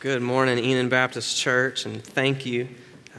Good morning, Enon Baptist Church, and thank you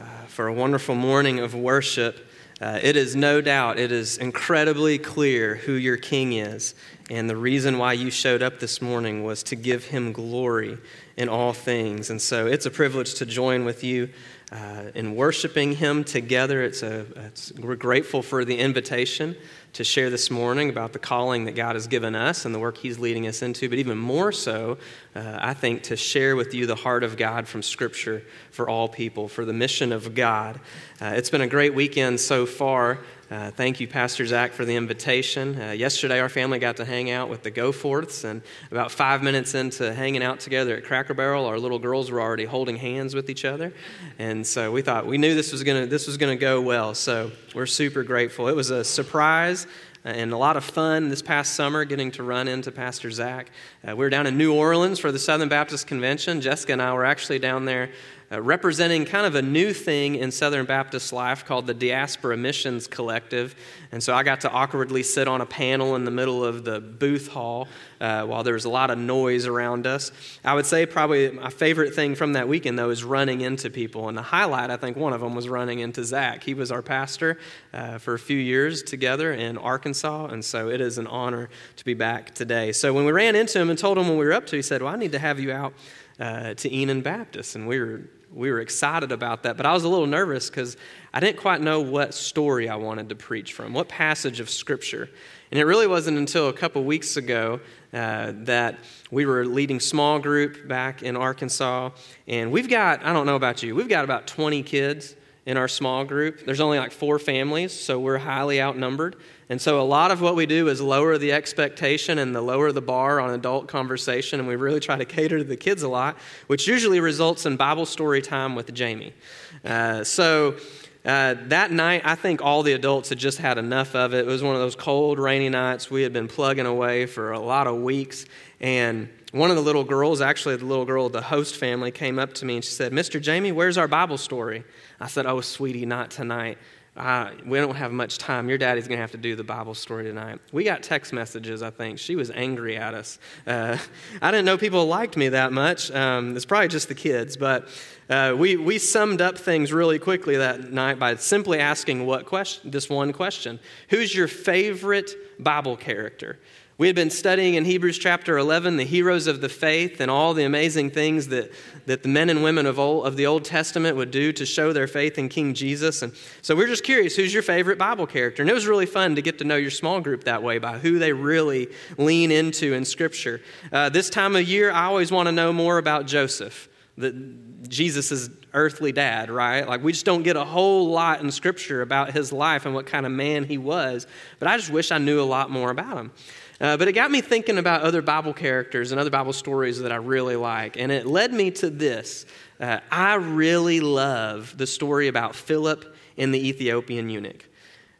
uh, for a wonderful morning of worship. Uh, it is no doubt, it is incredibly clear who your King is. And the reason why you showed up this morning was to give him glory in all things. And so it's a privilege to join with you uh, in worshiping him together. It's a, it's, we're grateful for the invitation to share this morning about the calling that God has given us and the work He's leading us into, but even more so, uh, I think, to share with you the heart of God from Scripture for all people, for the mission of God. Uh, it's been a great weekend so far. Uh, thank you, Pastor Zach, for the invitation. Uh, yesterday, our family got to hang out with the Goforths, and about five minutes into hanging out together at Cracker Barrel, our little girls were already holding hands with each other, and so we thought we knew this was gonna this was gonna go well. So we're super grateful. It was a surprise and a lot of fun this past summer getting to run into Pastor Zach. Uh, we were down in New Orleans for the Southern Baptist Convention. Jessica and I were actually down there uh, representing kind of a new thing in Southern Baptist life called the Diaspora Missions Collective. And so I got to awkwardly sit on a panel in the middle of the booth hall uh, while there was a lot of noise around us. I would say probably my favorite thing from that weekend, though, is running into people. And the highlight, I think one of them was running into Zach. He was our pastor uh, for a few years together in Arkansas. And so it is an honor to be back today. So when we ran into him and told him what we were up to, he said, Well, I need to have you out. Uh, to Enon Baptist, and we were we were excited about that, but I was a little nervous because I didn't quite know what story I wanted to preach from, what passage of Scripture. And it really wasn't until a couple weeks ago uh, that we were leading small group back in Arkansas. And we've got, I don't know about you, we've got about 20 kids in our small group. There's only like four families, so we're highly outnumbered. And so a lot of what we do is lower the expectation and the lower the bar on adult conversation, and we really try to cater to the kids a lot, which usually results in Bible story time with Jamie. Uh, so uh, that night, I think all the adults had just had enough of it. It was one of those cold, rainy nights. We had been plugging away for a lot of weeks, and one of the little girls, actually the little girl of the host family, came up to me and she said, Mr. Jamie, where's our Bible story? I said, Oh, sweetie, not tonight we don't have much time. Your daddy's going to have to do the Bible story tonight. We got text messages, I think. She was angry at us. Uh, I didn't know people liked me that much. Um, it's probably just the kids, but uh, we, we summed up things really quickly that night by simply asking what question, this one question Who's your favorite Bible character? We had been studying in Hebrews chapter 11 the heroes of the faith and all the amazing things that, that the men and women of, old, of the Old Testament would do to show their faith in King Jesus. And so we're just curious who's your favorite Bible character? And it was really fun to get to know your small group that way by who they really lean into in Scripture. Uh, this time of year, I always want to know more about Joseph. That Jesus' earthly dad, right? Like, we just don't get a whole lot in Scripture about his life and what kind of man he was, but I just wish I knew a lot more about him. Uh, but it got me thinking about other Bible characters and other Bible stories that I really like. And it led me to this. Uh, I really love the story about Philip and the Ethiopian eunuch.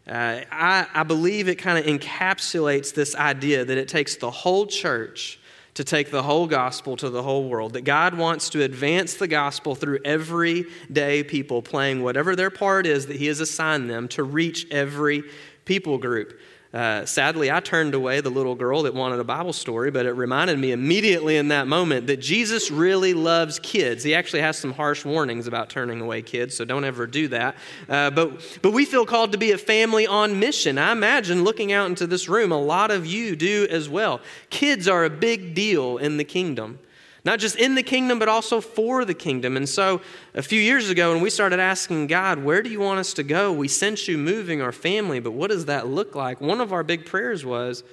Uh, I, I believe it kind of encapsulates this idea that it takes the whole church to take the whole gospel to the whole world. That God wants to advance the gospel through everyday people playing whatever their part is that He has assigned them to reach every people group. Uh, sadly, I turned away the little girl that wanted a Bible story, but it reminded me immediately in that moment that Jesus really loves kids. He actually has some harsh warnings about turning away kids, so don't ever do that. Uh, but, but we feel called to be a family on mission. I imagine looking out into this room, a lot of you do as well. Kids are a big deal in the kingdom. Not just in the kingdom, but also for the kingdom. And so, a few years ago, when we started asking God, where do you want us to go? We sense you moving our family, but what does that look like? One of our big prayers was,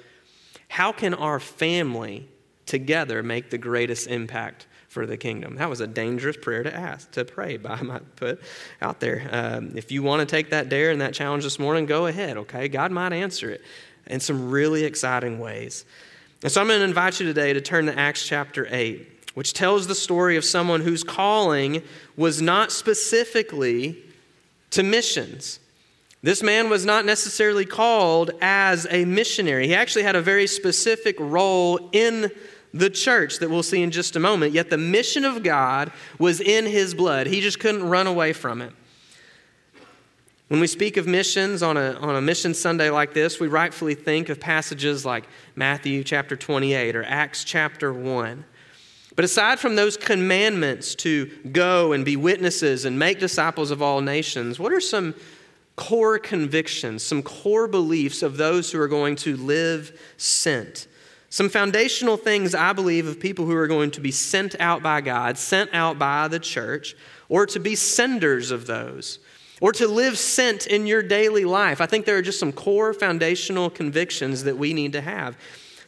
how can our family together make the greatest impact for the kingdom? That was a dangerous prayer to ask, to pray, but I might put out there. Um, if you want to take that dare and that challenge this morning, go ahead, okay? God might answer it in some really exciting ways. And so I'm going to invite you today to turn to Acts chapter 8 which tells the story of someone whose calling was not specifically to missions. This man was not necessarily called as a missionary. He actually had a very specific role in the church that we'll see in just a moment. Yet the mission of God was in his blood. He just couldn't run away from it. When we speak of missions on a, on a mission Sunday like this, we rightfully think of passages like Matthew chapter 28 or Acts chapter 1. But aside from those commandments to go and be witnesses and make disciples of all nations, what are some core convictions, some core beliefs of those who are going to live sent? Some foundational things, I believe, of people who are going to be sent out by God, sent out by the church, or to be senders of those, or to live sent in your daily life. I think there are just some core foundational convictions that we need to have.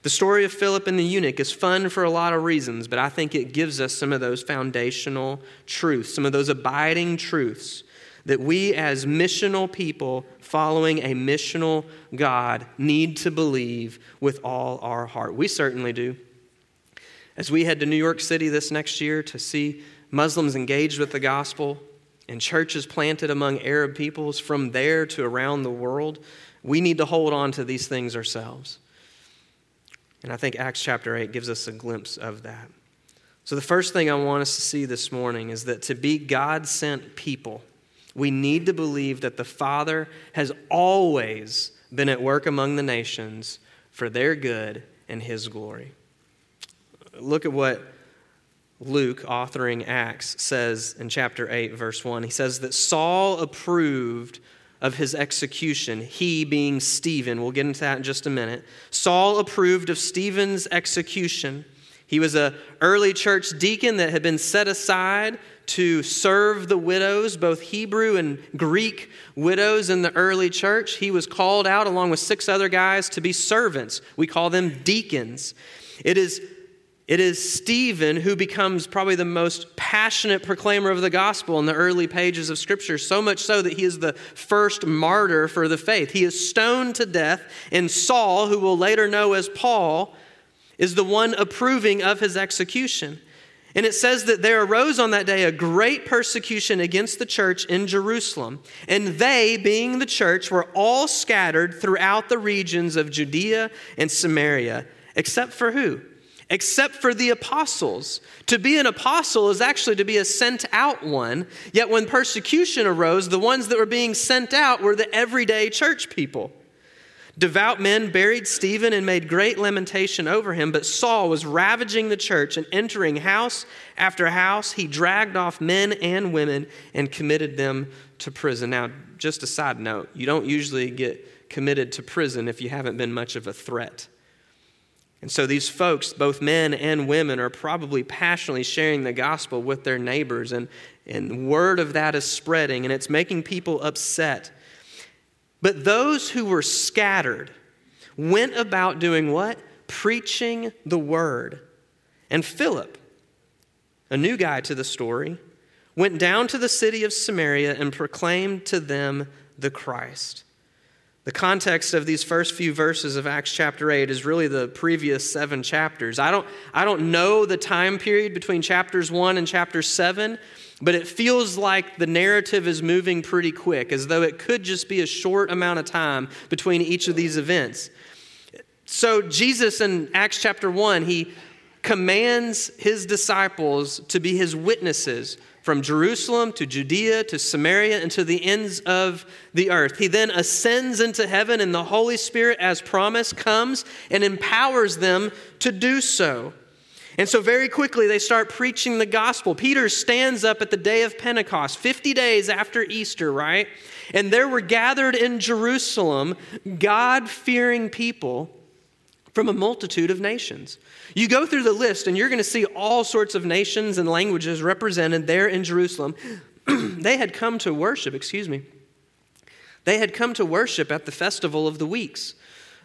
The story of Philip and the eunuch is fun for a lot of reasons, but I think it gives us some of those foundational truths, some of those abiding truths that we as missional people following a missional God need to believe with all our heart. We certainly do. As we head to New York City this next year to see Muslims engaged with the gospel and churches planted among Arab peoples from there to around the world, we need to hold on to these things ourselves. And I think Acts chapter 8 gives us a glimpse of that. So, the first thing I want us to see this morning is that to be God sent people, we need to believe that the Father has always been at work among the nations for their good and His glory. Look at what Luke, authoring Acts, says in chapter 8, verse 1. He says that Saul approved of his execution, he being Stephen. We'll get into that in just a minute. Saul approved of Stephen's execution. He was an early church deacon that had been set aside to serve the widows, both Hebrew and Greek widows in the early church. He was called out along with six other guys to be servants. We call them deacons. It is it is Stephen who becomes probably the most passionate proclaimer of the gospel in the early pages of Scripture, so much so that he is the first martyr for the faith. He is stoned to death, and Saul, who we'll later know as Paul, is the one approving of his execution. And it says that there arose on that day a great persecution against the church in Jerusalem. And they, being the church, were all scattered throughout the regions of Judea and Samaria, except for who? Except for the apostles. To be an apostle is actually to be a sent out one. Yet when persecution arose, the ones that were being sent out were the everyday church people. Devout men buried Stephen and made great lamentation over him, but Saul was ravaging the church and entering house after house. He dragged off men and women and committed them to prison. Now, just a side note you don't usually get committed to prison if you haven't been much of a threat. And so these folks, both men and women, are probably passionately sharing the gospel with their neighbors, and, and word of that is spreading, and it's making people upset. But those who were scattered went about doing what? Preaching the word. And Philip, a new guy to the story, went down to the city of Samaria and proclaimed to them the Christ. The context of these first few verses of Acts chapter 8 is really the previous seven chapters. I don't, I don't know the time period between chapters 1 and chapter 7, but it feels like the narrative is moving pretty quick, as though it could just be a short amount of time between each of these events. So, Jesus in Acts chapter 1, he commands his disciples to be his witnesses from Jerusalem to Judea to Samaria and to the ends of the earth. He then ascends into heaven, and the Holy Spirit, as promised, comes and empowers them to do so. And so, very quickly, they start preaching the gospel. Peter stands up at the day of Pentecost, 50 days after Easter, right? And there were gathered in Jerusalem God fearing people from a multitude of nations. You go through the list and you're going to see all sorts of nations and languages represented there in Jerusalem. they had come to worship, excuse me. They had come to worship at the festival of the weeks,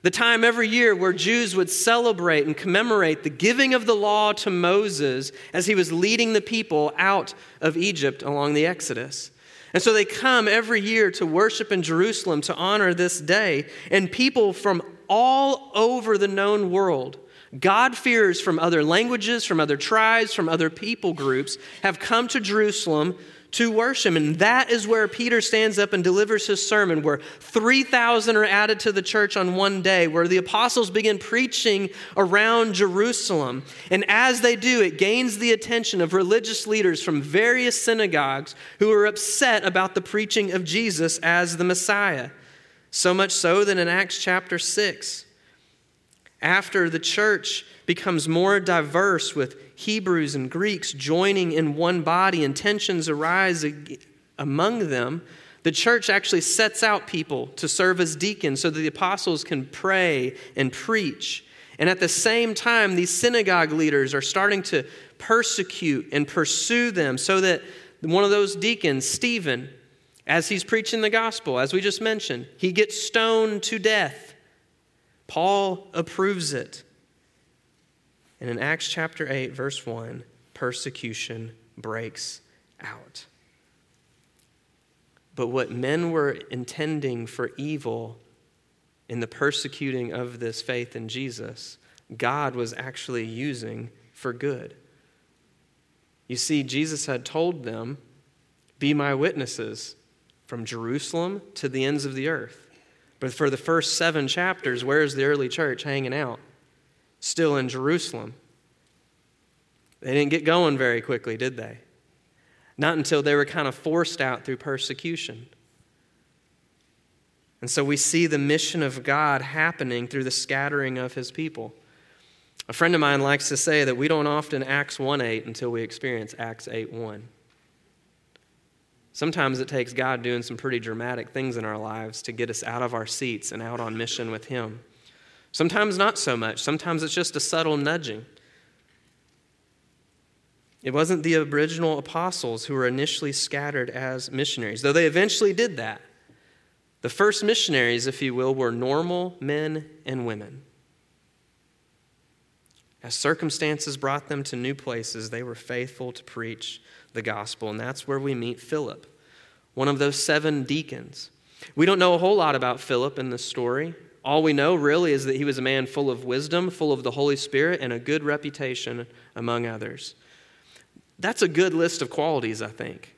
the time every year where Jews would celebrate and commemorate the giving of the law to Moses as he was leading the people out of Egypt along the Exodus. And so they come every year to worship in Jerusalem to honor this day. And people from all over the known world, God-fearers from other languages, from other tribes, from other people groups, have come to Jerusalem to worship. And that is where Peter stands up and delivers his sermon, where 3,000 are added to the church on one day, where the apostles begin preaching around Jerusalem. And as they do, it gains the attention of religious leaders from various synagogues who are upset about the preaching of Jesus as the Messiah. So much so that in Acts chapter 6, After the church becomes more diverse with Hebrews and Greeks joining in one body and tensions arise among them, the church actually sets out people to serve as deacons so that the apostles can pray and preach. And at the same time, these synagogue leaders are starting to persecute and pursue them so that one of those deacons, Stephen, as he's preaching the gospel, as we just mentioned, he gets stoned to death. Paul approves it. And in Acts chapter 8, verse 1, persecution breaks out. But what men were intending for evil in the persecuting of this faith in Jesus, God was actually using for good. You see, Jesus had told them, Be my witnesses from Jerusalem to the ends of the earth. But for the first seven chapters, where's the early church hanging out? Still in Jerusalem. They didn't get going very quickly, did they? Not until they were kind of forced out through persecution. And so we see the mission of God happening through the scattering of his people. A friend of mine likes to say that we don't often Acts 1 8 until we experience Acts 8 1. Sometimes it takes God doing some pretty dramatic things in our lives to get us out of our seats and out on mission with Him. Sometimes not so much. Sometimes it's just a subtle nudging. It wasn't the original apostles who were initially scattered as missionaries, though they eventually did that. The first missionaries, if you will, were normal men and women. As circumstances brought them to new places, they were faithful to preach the gospel. And that's where we meet Philip, one of those seven deacons. We don't know a whole lot about Philip in this story. All we know really is that he was a man full of wisdom, full of the Holy Spirit, and a good reputation among others. That's a good list of qualities, I think.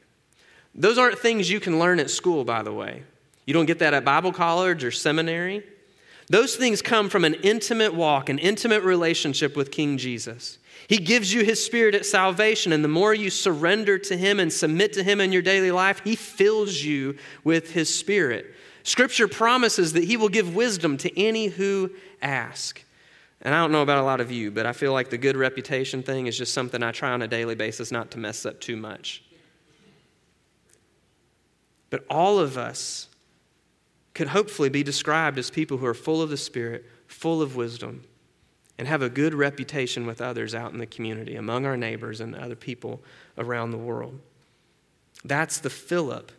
Those aren't things you can learn at school, by the way. You don't get that at Bible college or seminary. Those things come from an intimate walk, an intimate relationship with King Jesus. He gives you His Spirit at salvation, and the more you surrender to Him and submit to Him in your daily life, He fills you with His Spirit. Scripture promises that He will give wisdom to any who ask. And I don't know about a lot of you, but I feel like the good reputation thing is just something I try on a daily basis not to mess up too much. But all of us could hopefully be described as people who are full of the Spirit, full of wisdom, and have a good reputation with others out in the community, among our neighbors and other people around the world. That's the Philip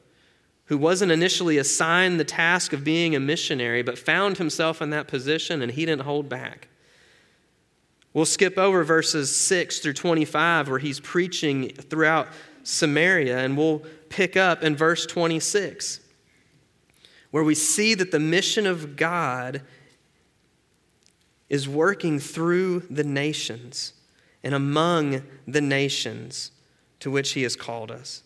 who wasn't initially assigned the task of being a missionary, but found himself in that position and he didn't hold back. We'll skip over verses 6 through 25 where he's preaching throughout Samaria, and we'll pick up in verse 26 where we see that the mission of God is working through the nations and among the nations to which he has called us.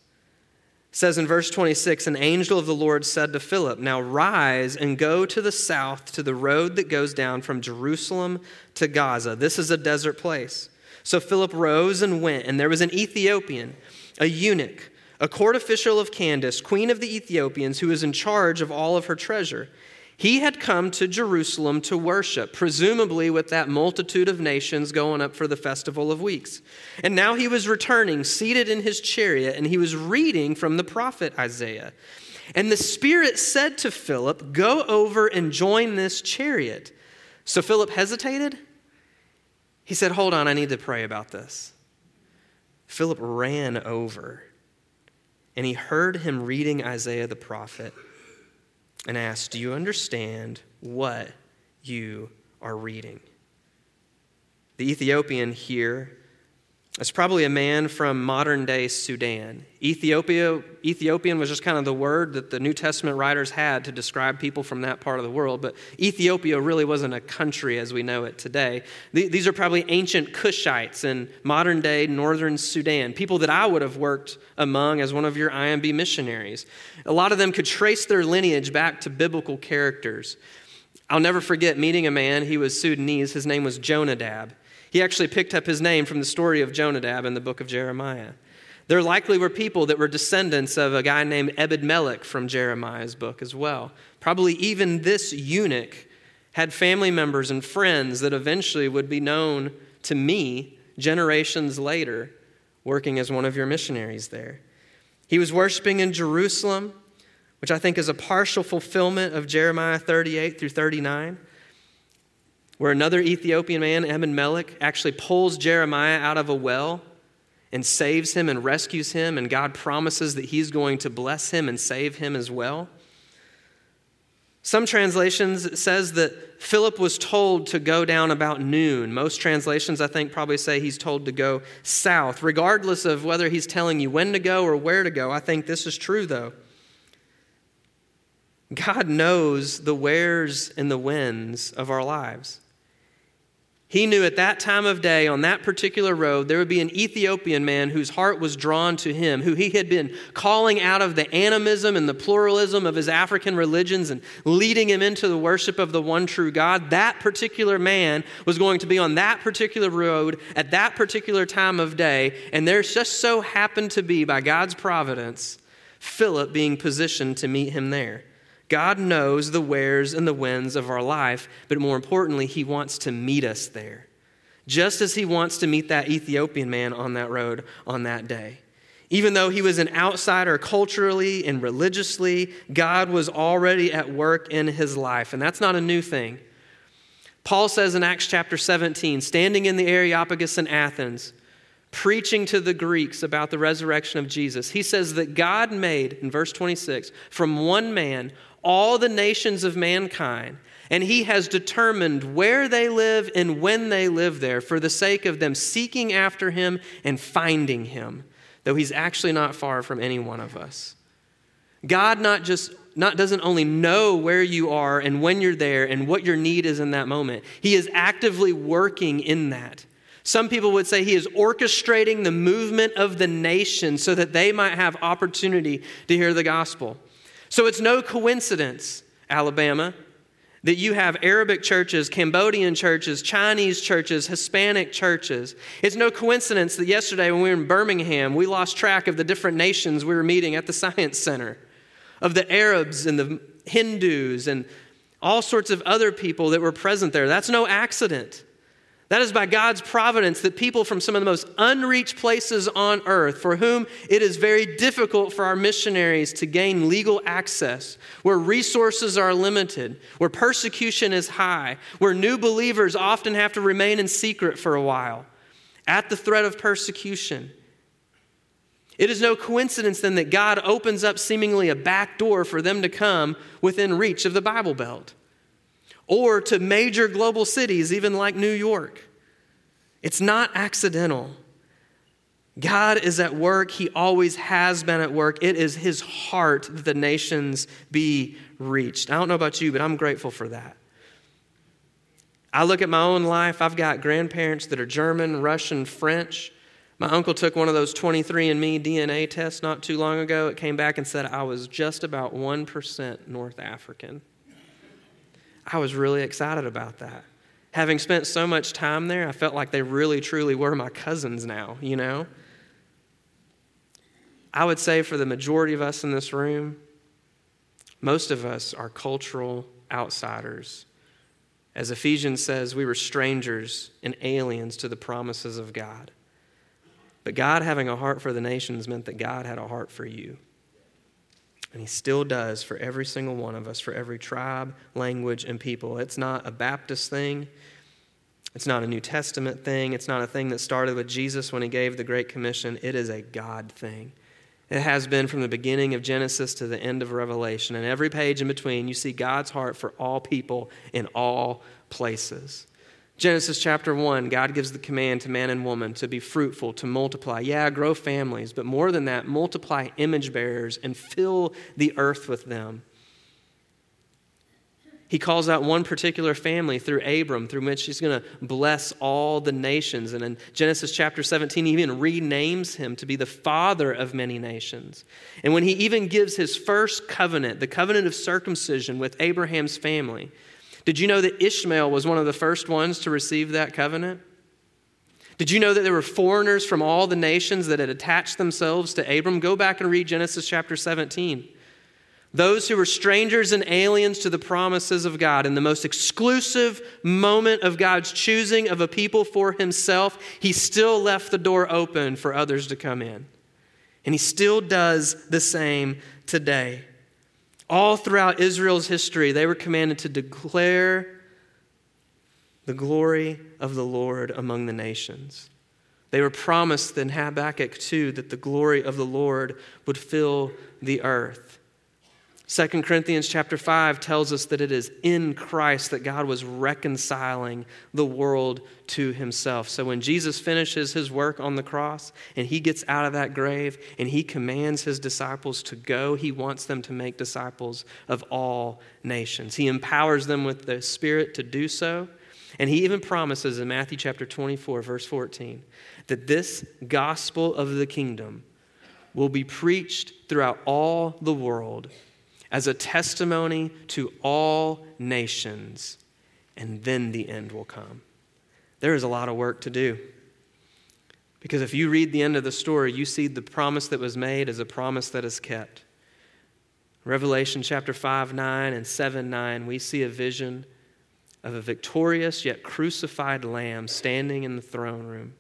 It says in verse 26 An angel of the Lord said to Philip, Now rise and go to the south to the road that goes down from Jerusalem to Gaza. This is a desert place. So Philip rose and went, and there was an Ethiopian, a eunuch, a court official of Candace, queen of the Ethiopians, who was in charge of all of her treasure. He had come to Jerusalem to worship, presumably with that multitude of nations going up for the Festival of Weeks. And now he was returning, seated in his chariot, and he was reading from the prophet Isaiah. And the Spirit said to Philip, Go over and join this chariot. So Philip hesitated. He said, Hold on, I need to pray about this. Philip ran over, and he heard him reading Isaiah the prophet and asked, Do you understand what you are reading? The Ethiopian here is probably a man from modern day Sudan. Ethiopia, Ethiopian was just kind of the word that the New Testament writers had to describe people from that part of the world, but Ethiopia really wasn't a country as we know it today. These are probably ancient Cushites in modern day northern Sudan, people that I would have worked among as one of your IMB missionaries. A lot of them could trace their lineage back to biblical characters. I'll never forget meeting a man, he was Sudanese, his name was Jonadab. He actually picked up his name from the story of Jonadab in the book of Jeremiah. There likely were people that were descendants of a guy named Ebed Melech from Jeremiah's book as well. Probably even this eunuch had family members and friends that eventually would be known to me generations later, working as one of your missionaries there. He was worshiping in Jerusalem, which I think is a partial fulfillment of Jeremiah 38 through 39, where another Ethiopian man, Ebed-Melech, actually pulls Jeremiah out of a well and saves him and rescues him, and God promises that he's going to bless him and save him as well. Some translations says that Philip was told to go down about noon. Most translations I think probably say he's told to go south. Regardless of whether he's telling you when to go or where to go, I think this is true though. God knows the wheres and the whens of our lives. He knew at that time of day, on that particular road, there would be an Ethiopian man whose heart was drawn to him, who he had been calling out of the animism and the pluralism of his African religions and leading him into the worship of the one true God. That particular man was going to be on that particular road at that particular time of day, and there just so happened to be, by God's providence, Philip being positioned to meet him there. God knows the wheres and the whens of our life, but more importantly, He wants to meet us there. Just as He wants to meet that Ethiopian man on that road on that day. Even though he was an outsider culturally and religiously, God was already at work in his life. And that's not a new thing. Paul says in Acts chapter 17, standing in the Areopagus in Athens, preaching to the Greeks about the resurrection of Jesus, he says that God made, in verse 26, from one man all the nations of mankind, and he has determined where they live and when they live there for the sake of them seeking after him and finding him, though he's actually not far from any one of us. God not just not doesn't only know where you are and when you're there and what your need is in that moment. He is actively working in that. Some people would say he is orchestrating the movement of the nation so that they might have opportunity to hear the gospel. So it's no coincidence, Alabama, that you have Arabic churches, Cambodian churches, Chinese churches, Hispanic churches. It's no coincidence that yesterday when we were in Birmingham, we lost track of the different nations we were meeting at the Science Center, of the Arabs and the Hindus and all sorts of other people that were present there. That's no accident. That is by God's providence that people from some of the most unreached places on earth, for whom it is very difficult for our missionaries to gain legal access, where resources are limited, where persecution is high, where new believers often have to remain in secret for a while, at the threat of persecution. It is no coincidence then that God opens up seemingly a back door for them to come within reach of the Bible Belt or to major global cities, even like New York. It's not accidental. God is at work. He always has been at work. It is His heart that the nations be reached. I don't know about you, but I'm grateful for that. I look at my own life. I've got grandparents that are German, Russian, French. My uncle took one of those 23andMe DNA tests not too long ago. It came back and said I was just about 1% North African. I was really excited about that. Having spent so much time there, I felt like they really, truly were my cousins now, you know? I would say for the majority of us in this room, most of us are cultural outsiders. As Ephesians says, we were strangers and aliens to the promises of God. But God having a heart for the nations meant that God had a heart for you. And he still does for every single one of us, for every tribe, language, and people. It's not a Baptist thing. It's not a New Testament thing. It's not a thing that started with Jesus when he gave the Great Commission. It is a God thing. It has been from the beginning of Genesis to the end of Revelation. And every page in between, you see God's heart for all people in all places. Genesis chapter 1, God gives the command to man and woman to be fruitful, to multiply. Yeah, grow families, but more than that, multiply image bearers and fill the earth with them. He calls out one particular family through Abram, through which he's going to bless all the nations. And in Genesis chapter 17, he even renames him to be the father of many nations. And when he even gives his first covenant, the covenant of circumcision with Abraham's family, did you know that Ishmael was one of the first ones to receive that covenant? Did you know that there were foreigners from all the nations that had attached themselves to Abram? Go back and read Genesis chapter 17. Those who were strangers and aliens to the promises of God. In the most exclusive moment of God's choosing of a people for himself, he still left the door open for others to come in. And he still does the same today. All throughout Israel's history, they were commanded to declare the glory of the Lord among the nations. They were promised in Habakkuk 2 that the glory of the Lord would fill the earth. 2 Corinthians chapter 5 tells us that it is in Christ that God was reconciling the world to himself. So when Jesus finishes his work on the cross and he gets out of that grave and he commands his disciples to go, he wants them to make disciples of all nations. He empowers them with the Spirit to do so. And he even promises in Matthew chapter 24, verse 14, that this gospel of the kingdom will be preached throughout all the world as a testimony to all nations, and then the end will come. There is a lot of work to do. Because if you read the end of the story, you see the promise that was made as a promise that is kept. Revelation chapter 5, 9, and 7, 9, we see a vision of a victorious yet crucified lamb standing in the throne room.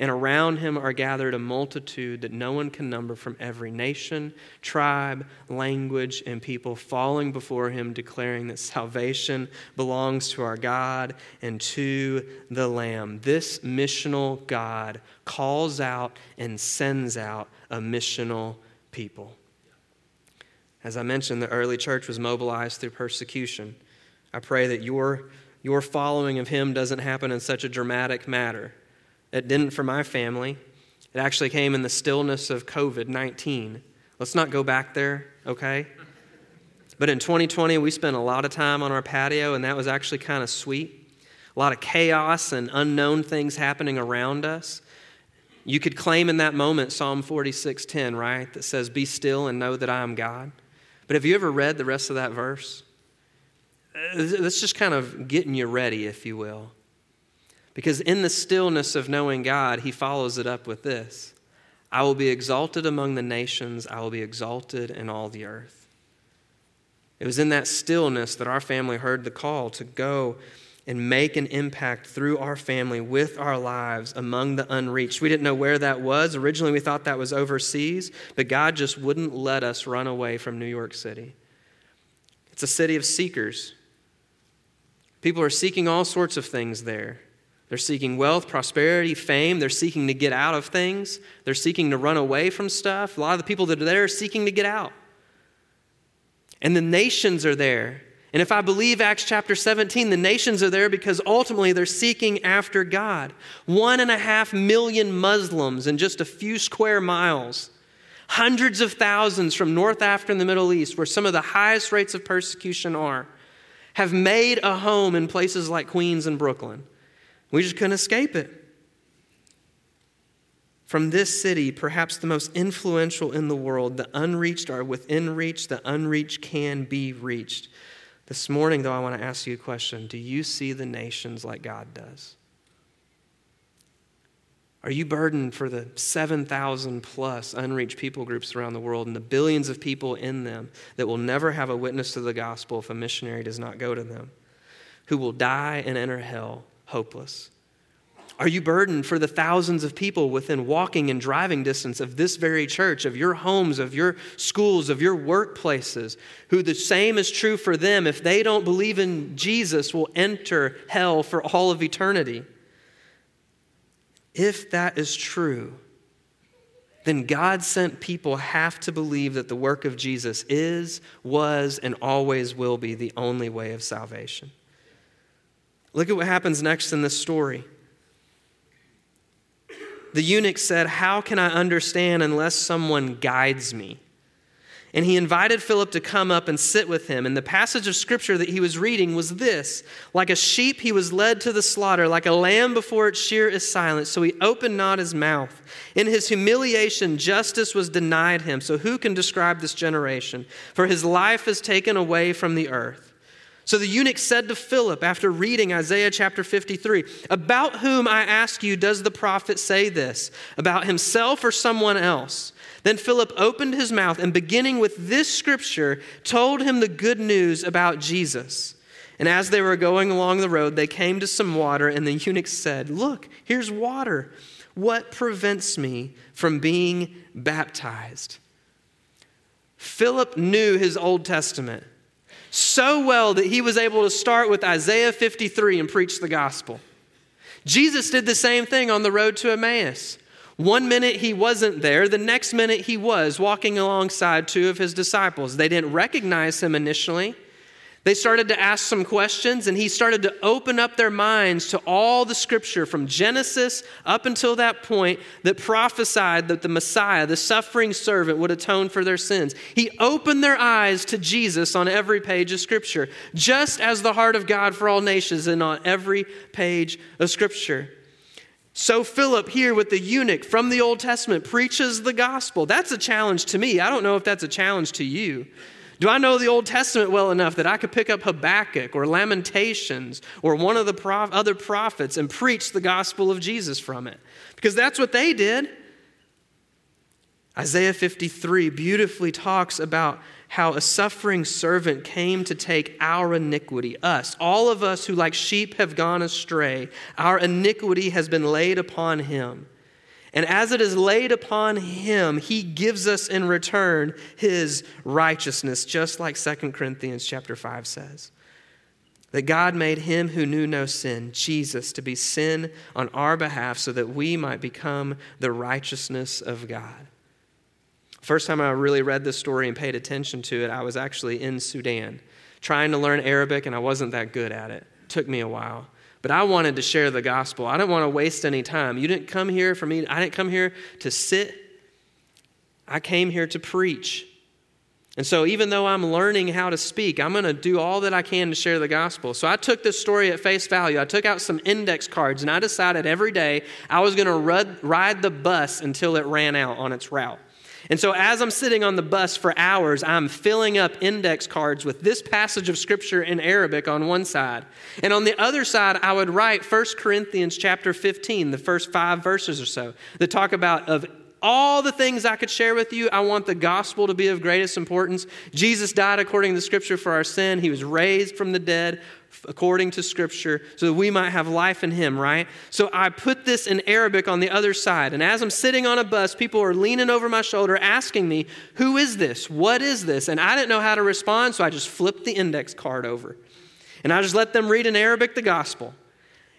And around him are gathered a multitude that no one can number from every nation, tribe, language, and people, falling before him, declaring that salvation belongs to our God and to the Lamb. This missional God calls out and sends out a missional people. As I mentioned, the early church was mobilized through persecution. I pray that your your following of him doesn't happen in such a dramatic manner. It didn't for my family. It actually came in the stillness of COVID 19. Let's not go back there, okay? But in 2020, we spent a lot of time on our patio, and that was actually kind of sweet. A lot of chaos and unknown things happening around us. You could claim in that moment Psalm 46:10, right? That says, "Be still and know that I am God." But have you ever read the rest of that verse? Uh, that's just kind of getting you ready, if you will. Because in the stillness of knowing God, he follows it up with this I will be exalted among the nations, I will be exalted in all the earth. It was in that stillness that our family heard the call to go and make an impact through our family with our lives among the unreached. We didn't know where that was. Originally, we thought that was overseas, but God just wouldn't let us run away from New York City. It's a city of seekers. People are seeking all sorts of things there. They're seeking wealth, prosperity, fame. They're seeking to get out of things. They're seeking to run away from stuff. A lot of the people that are there are seeking to get out. And the nations are there. And if I believe Acts chapter 17, the nations are there because ultimately they're seeking after God. One and a half million Muslims in just a few square miles. Hundreds of thousands from North Africa and the Middle East, where some of the highest rates of persecution are have made a home in places like Queens and Brooklyn. We just couldn't escape it. From this city, perhaps the most influential in the world, the unreached are within reach, the unreached can be reached. This morning, though, I want to ask you a question Do you see the nations like God does? Are you burdened for the 7,000 plus unreached people groups around the world and the billions of people in them that will never have a witness to the gospel if a missionary does not go to them, who will die and enter hell hopeless? Are you burdened for the thousands of people within walking and driving distance of this very church, of your homes, of your schools, of your workplaces, who the same is true for them if they don't believe in Jesus will enter hell for all of eternity? If that is true, then God sent people have to believe that the work of Jesus is, was, and always will be the only way of salvation. Look at what happens next in this story. The eunuch said, How can I understand unless someone guides me? And he invited Philip to come up and sit with him. And the passage of scripture that he was reading was this Like a sheep, he was led to the slaughter, like a lamb before its shear is silent. So he opened not his mouth. In his humiliation, justice was denied him. So who can describe this generation? For his life is taken away from the earth. So the eunuch said to Philip, after reading Isaiah chapter 53, About whom, I ask you, does the prophet say this? About himself or someone else? Then Philip opened his mouth and, beginning with this scripture, told him the good news about Jesus. And as they were going along the road, they came to some water, and the eunuch said, Look, here's water. What prevents me from being baptized? Philip knew his Old Testament so well that he was able to start with Isaiah 53 and preach the gospel. Jesus did the same thing on the road to Emmaus. One minute he wasn't there, the next minute he was, walking alongside two of his disciples. They didn't recognize him initially. They started to ask some questions, and he started to open up their minds to all the scripture from Genesis up until that point that prophesied that the Messiah, the suffering servant, would atone for their sins. He opened their eyes to Jesus on every page of scripture, just as the heart of God for all nations and on every page of scripture. So, Philip here with the eunuch from the Old Testament preaches the gospel. That's a challenge to me. I don't know if that's a challenge to you. Do I know the Old Testament well enough that I could pick up Habakkuk or Lamentations or one of the prof- other prophets and preach the gospel of Jesus from it? Because that's what they did. Isaiah 53 beautifully talks about how a suffering servant came to take our iniquity, us, all of us who like sheep have gone astray. Our iniquity has been laid upon him. And as it is laid upon him, he gives us in return his righteousness, just like 2 Corinthians chapter 5 says. That God made him who knew no sin, Jesus, to be sin on our behalf so that we might become the righteousness of God. First time I really read this story and paid attention to it, I was actually in Sudan trying to learn Arabic, and I wasn't that good at it. it took me a while. But I wanted to share the gospel. I didn't want to waste any time. You didn't come here for me. I didn't come here to sit. I came here to preach. And so, even though I'm learning how to speak, I'm going to do all that I can to share the gospel. So, I took this story at face value. I took out some index cards and I decided every day I was going to ride the bus until it ran out on its route. And so, as I'm sitting on the bus for hours, I'm filling up index cards with this passage of scripture in Arabic on one side. And on the other side, I would write 1 Corinthians chapter 15, the first five verses or so, that talk about of all the things I could share with you, I want the gospel to be of greatest importance. Jesus died according to the scripture for our sin. He was raised from the dead according to scripture so that we might have life in him, right? So I put this in Arabic on the other side. And as I'm sitting on a bus, people are leaning over my shoulder asking me, Who is this? What is this? And I didn't know how to respond, so I just flipped the index card over. And I just let them read in Arabic the gospel.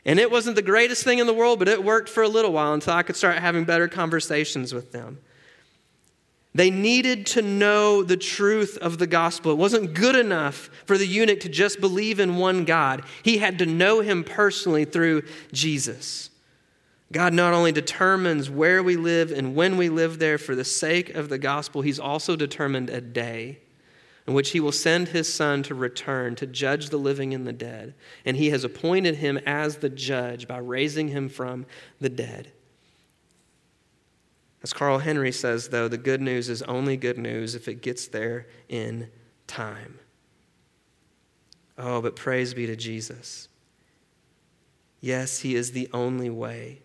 And it wasn't the greatest thing in the world, but it worked for a little while until I could start having better conversations with them. They needed to know the truth of the gospel. It wasn't good enough for the eunuch to just believe in one God, he had to know him personally through Jesus. God not only determines where we live and when we live there for the sake of the gospel, he's also determined a day in which he will send his son to return to judge the living and the dead. And he has appointed him as the judge by raising him from the dead. As Carl Henry says, though, the good news is only good news if it gets there in time. Oh, but praise be to Jesus. Yes, he is the only way.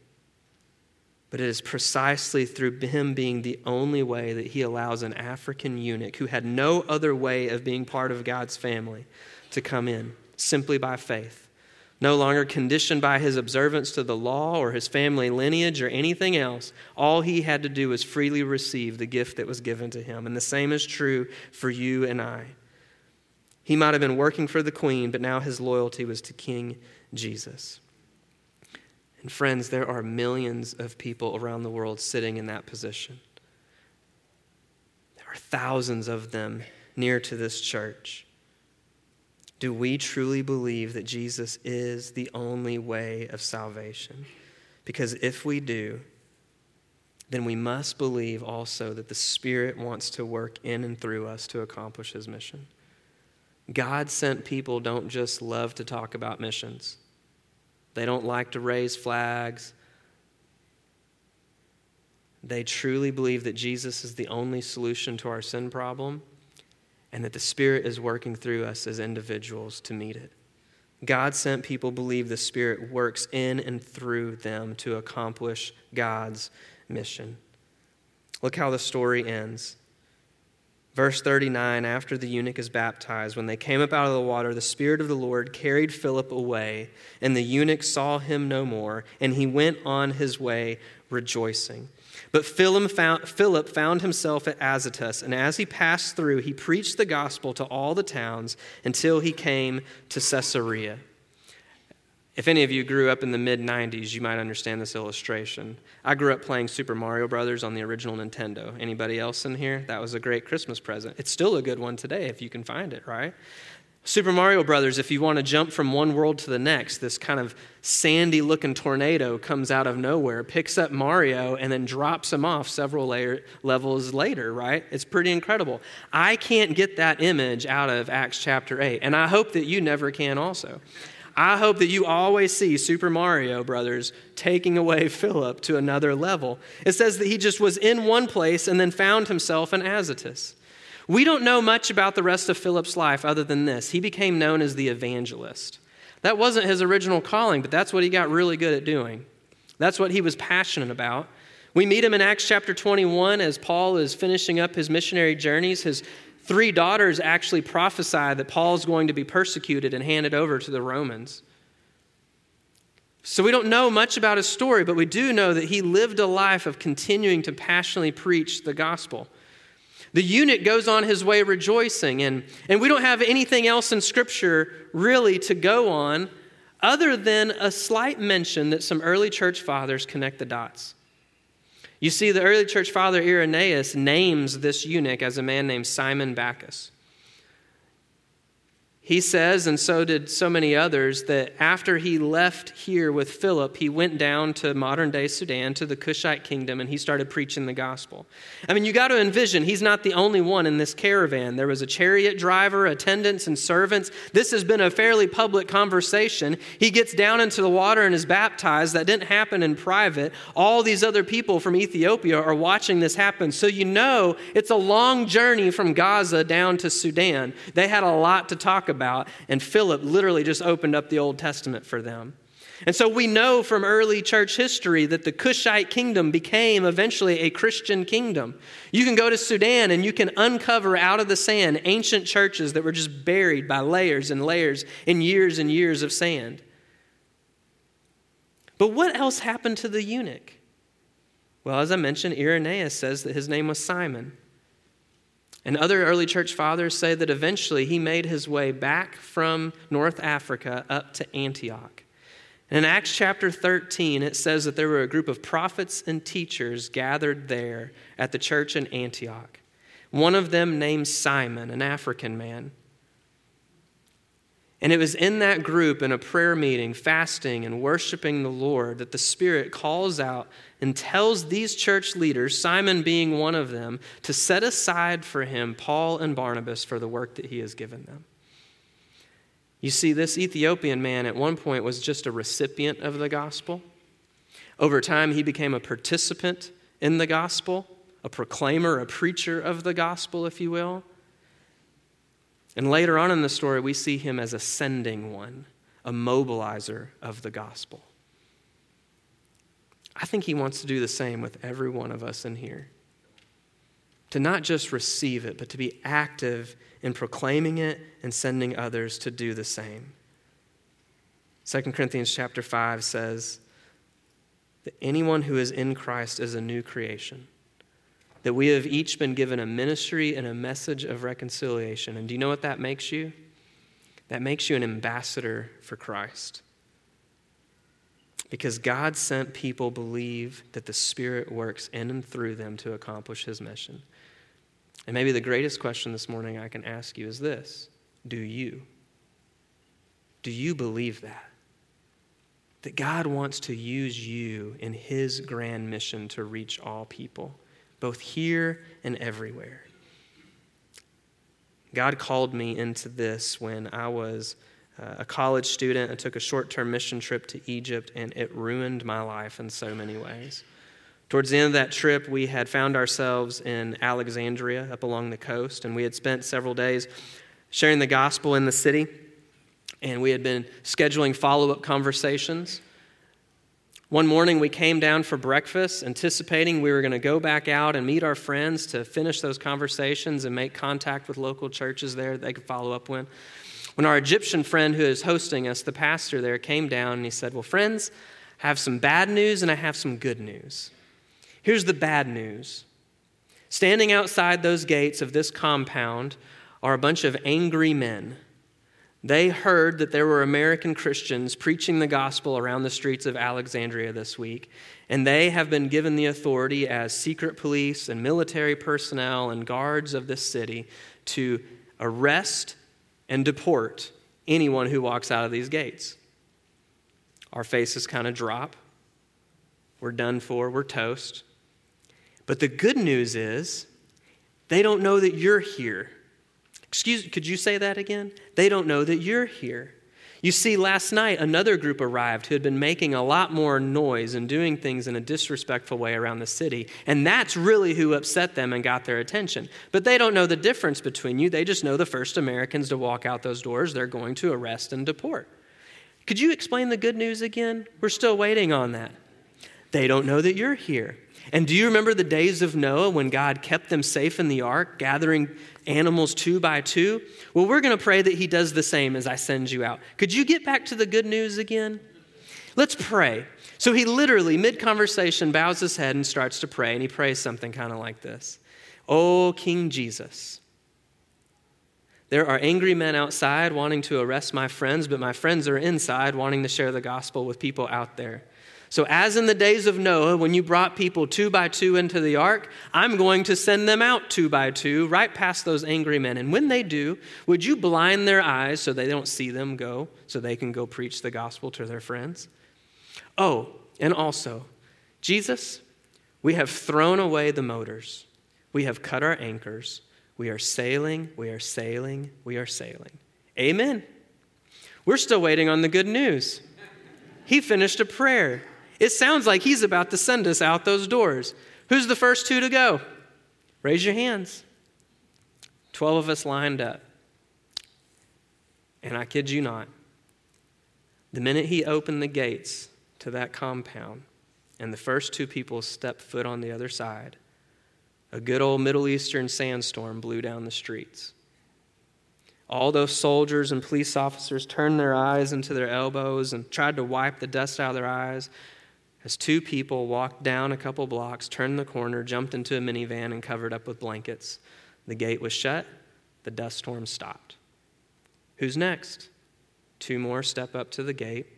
But it is precisely through him being the only way that he allows an African eunuch who had no other way of being part of God's family to come in, simply by faith no longer conditioned by his observance to the law or his family lineage or anything else. All he had to do was freely receive the gift that was given to him. And the same is true for you and I. He might have been working for the queen, but now his loyalty was to King Jesus. And friends, there are millions of people around the world sitting in that position. There are thousands of them near to this church. Do we truly believe that Jesus is the only way of salvation? Because if we do, then we must believe also that the Spirit wants to work in and through us to accomplish His mission. God sent people don't just love to talk about missions, they don't like to raise flags. They truly believe that Jesus is the only solution to our sin problem and that the Spirit is working through us as individuals to meet it. God sent people believe the Spirit works in and through them to accomplish God's mission. Look how the story ends. Verse 39 After the eunuch is baptized, when they came up out of the water, the Spirit of the Lord carried Philip away, and the eunuch saw him no more, and he went on his way rejoicing. But Philip found, himself at Azotus, and as he passed through, he preached the gospel to all the towns until he came to Caesarea. If any of you grew up in the mid 90s, you might understand this illustration. I grew up playing Super Mario Brothers on the original Nintendo. Anybody else in here? That was a great Christmas present. It's still a good one today if you can find it, right? Super Mario Brothers, if you want to jump from one world to the next, this kind of sandy looking tornado comes out of nowhere, picks up Mario, and then drops him off several layer, levels later, right? It's pretty incredible. I can't get that image out of Acts chapter 8, and I hope that you never can also. I hope that you always see Super Mario Brothers taking away Philip to another level. It says that he just was in one place and then found himself in Azotus. We don't know much about the rest of Philip's life other than this. He became known as the evangelist. That wasn't his original calling, but that's what he got really good at doing. That's what he was passionate about. We meet him in Acts chapter 21 as Paul is finishing up his missionary journeys. His three daughters actually prophesy that Paul's going to be persecuted and handed over to the Romans. So we don't know much about his story, but we do know that he lived a life of continuing to passionately preach the gospel. The eunuch goes on his way rejoicing, and, and we don't have anything else in Scripture really to go on other than a slight mention that some early church fathers connect the dots. You see, the early church father Irenaeus names this eunuch as a man named Simon Bacchus. He says, and so did so many others, that after he left here with Philip, he went down to modern day Sudan, to the Cushite kingdom, and he started preaching the gospel. I mean, you got to envision, he's not the only one in this caravan. There was a chariot driver, attendants, and servants. This has been a fairly public conversation. He gets down into the water and is baptized. That didn't happen in private. All these other people from Ethiopia are watching this happen. So you know it's a long journey from Gaza down to Sudan. They had a lot to talk about about, and Philip literally just opened up the Old Testament for them. And so we know from early church history that the Cushite kingdom became eventually a Christian kingdom. You can go to Sudan and you can uncover out of the sand ancient churches that were just buried by layers and layers and years and years of sand. But what else happened to the eunuch? Well, as I mentioned, Irenaeus says that his name was Simon. And other early church fathers say that eventually he made his way back from North Africa up to Antioch. And in Acts chapter 13, it says that there were a group of prophets and teachers gathered there at the church in Antioch. One of them named Simon, an African man. And it was in that group, in a prayer meeting, fasting and worshiping the Lord, that the Spirit calls out and tells these church leaders, Simon being one of them, to set aside for him Paul and Barnabas for the work that he has given them. You see, this Ethiopian man at one point was just a recipient of the gospel. Over time, he became a participant in the gospel, a proclaimer, a preacher of the gospel, if you will. And later on in the story, we see him as a sending one, a mobilizer of the gospel. I think he wants to do the same with every one of us in here. To not just receive it, but to be active in proclaiming it and sending others to do the same. 2 Corinthians chapter 5 says that anyone who is in Christ is a new creation that we have each been given a ministry and a message of reconciliation. And do you know what that makes you? That makes you an ambassador for Christ. Because God sent people believe that the Spirit works in and through them to accomplish his mission. And maybe the greatest question this morning I can ask you is this Do you? Do you believe that? That God wants to use you in his grand mission to reach all people both here and everywhere. God called me into this when I was uh, a college student. I took a short term mission trip to Egypt, and it ruined my life in so many ways. Towards the end of that trip, we had found ourselves in Alexandria up along the coast, and we had spent several days sharing the gospel in the city, and we had been scheduling follow up conversations One morning we came down for breakfast, anticipating we were going to go back out and meet our friends to finish those conversations and make contact with local churches there that they could follow up with. When our Egyptian friend who is hosting us, the pastor there, came down and he said, Well, friends, I have some bad news and I have some good news. Here's the bad news standing outside those gates of this compound are a bunch of angry men they heard that there were American Christians preaching the gospel around the streets of Alexandria this week, and they have been given the authority as secret police and military personnel and guards of this city to arrest and deport anyone who walks out of these gates. Our faces kind of drop. We're done for, we're toast. But the good news is, they don't know that you're here. Excuse, could you say that again? They don't know that you're here. You see, last night another group arrived who had been making a lot more noise and doing things in a disrespectful way around the city. And that's really who upset them and got their attention. But they don't know the difference between you. They just know the first Americans to walk out those doors, they're going to arrest and deport. Could you explain the good news again? We're still waiting on that. They don't know that you're here. And do you remember the days of Noah when God kept them safe in the ark, gathering animals two by two? Well, we're going to pray that He does the same as I send you out. Could you get back to the good news again? Let's pray. So he literally, mid conversation, bows his head and starts to pray, and he prays something kind of like this Oh, King Jesus. There are angry men outside wanting to arrest my friends, but my friends are inside wanting to share the gospel with people out there. So, as in the days of Noah, when you brought people two by two into the ark, I'm going to send them out two by two, right past those angry men. And when they do, would you blind their eyes so they don't see them go, so they can go preach the gospel to their friends? Oh, and also, Jesus, we have thrown away the motors, we have cut our anchors, we are sailing, we are sailing, we are sailing. Amen. We're still waiting on the good news. He finished a prayer. It sounds like he's about to send us out those doors. Who's the first two to go? Raise your hands. 12 of us lined up. And I kid you not, the minute he opened the gates to that compound and the first two people stepped foot on the other side, a good old Middle Eastern sandstorm blew down the streets. All those soldiers and police officers turned their eyes into their elbows and tried to wipe the dust out of their eyes as two people walked down a couple blocks, turned the corner, jumped into a minivan, and covered up with blankets. The gate was shut, the dust storm stopped. Who's next? Two more step up to the gate,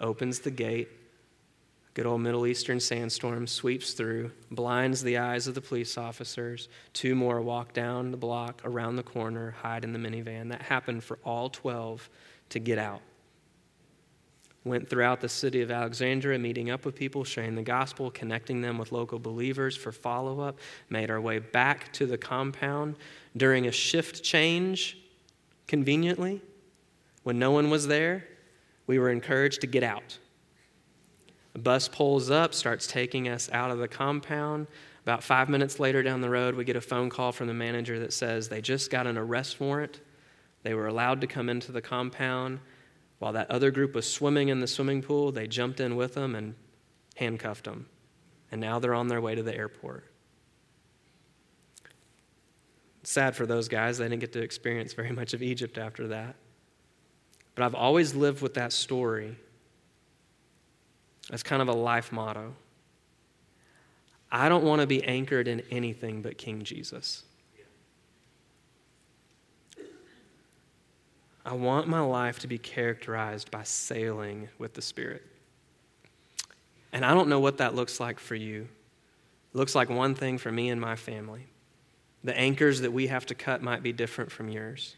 opens the gate. Good old Middle Eastern sandstorm sweeps through, blinds the eyes of the police officers. Two more walk down the block, around the corner, hide in the minivan. That happened for all 12 to get out went throughout the city of Alexandria, meeting up with people, sharing the gospel, connecting them with local believers for follow up, made our way back to the compound during a shift change, conveniently. When no one was there, we were encouraged to get out. A bus pulls up, starts taking us out of the compound. About five minutes later down the road, we get a phone call from the manager that says they just got an arrest warrant. They were allowed to come into the compound while that other group was swimming in the swimming pool, they jumped in with them and handcuffed them. And now they're on their way to the airport. sad for those guys. They didn't get to experience very much of Egypt after that. But I've always lived with that story as kind of a life motto. I don't want to be anchored in anything but King Jesus. I want my life to be characterized by sailing with the Spirit. And I don't know what that looks like for you. It looks like one thing for me and my family. The anchors that we have to cut might be different from yours.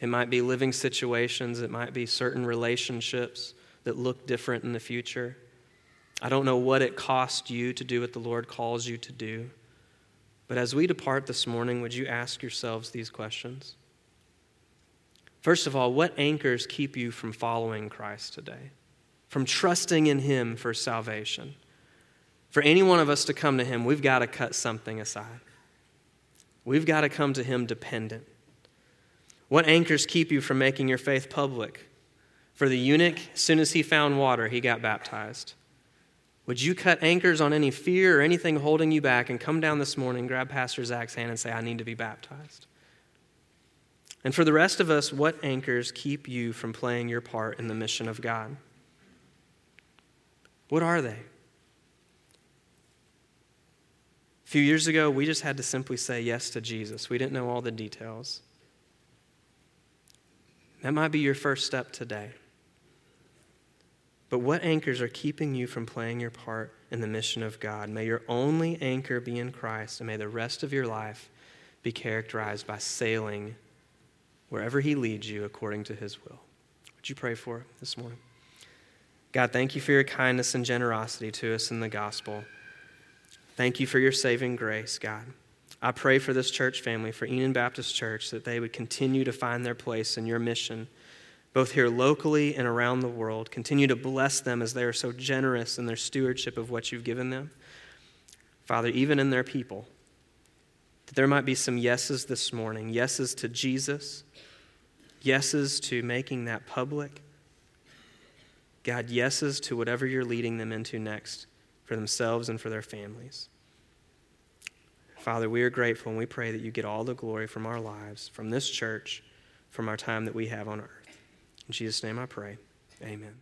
It might be living situations, it might be certain relationships that look different in the future. I don't know what it costs you to do what the Lord calls you to do. But as we depart this morning, would you ask yourselves these questions? First of all, what anchors keep you from following Christ today? From trusting in Him for salvation? For any one of us to come to Him, we've got to cut something aside. We've got to come to Him dependent. What anchors keep you from making your faith public? For the eunuch, as soon as he found water, he got baptized. Would you cut anchors on any fear or anything holding you back and come down this morning, grab Pastor Zach's hand, and say, I need to be baptized? And for the rest of us, what anchors keep you from playing your part in the mission of God? What are they? A few years ago, we just had to simply say yes to Jesus. We didn't know all the details. That might be your first step today. But what anchors are keeping you from playing your part in the mission of God? May your only anchor be in Christ, and may the rest of your life be characterized by sailing wherever He leads you according to His will. Would you pray for this morning? God, thank you for your kindness and generosity to us in the gospel. Thank you for your saving grace, God. I pray for this church family, for Enon Baptist Church, that they would continue to find their place in your mission both here locally and around the world. Continue to bless them as they are so generous in their stewardship of what you've given them. Father, even in their people, that there might be some yeses this morning yeses to Jesus, yeses to making that public. God, yeses to whatever you're leading them into next for themselves and for their families. Father, we are grateful and we pray that you get all the glory from our lives, from this church, from our time that we have on earth. In Jesus' name I pray. Amen.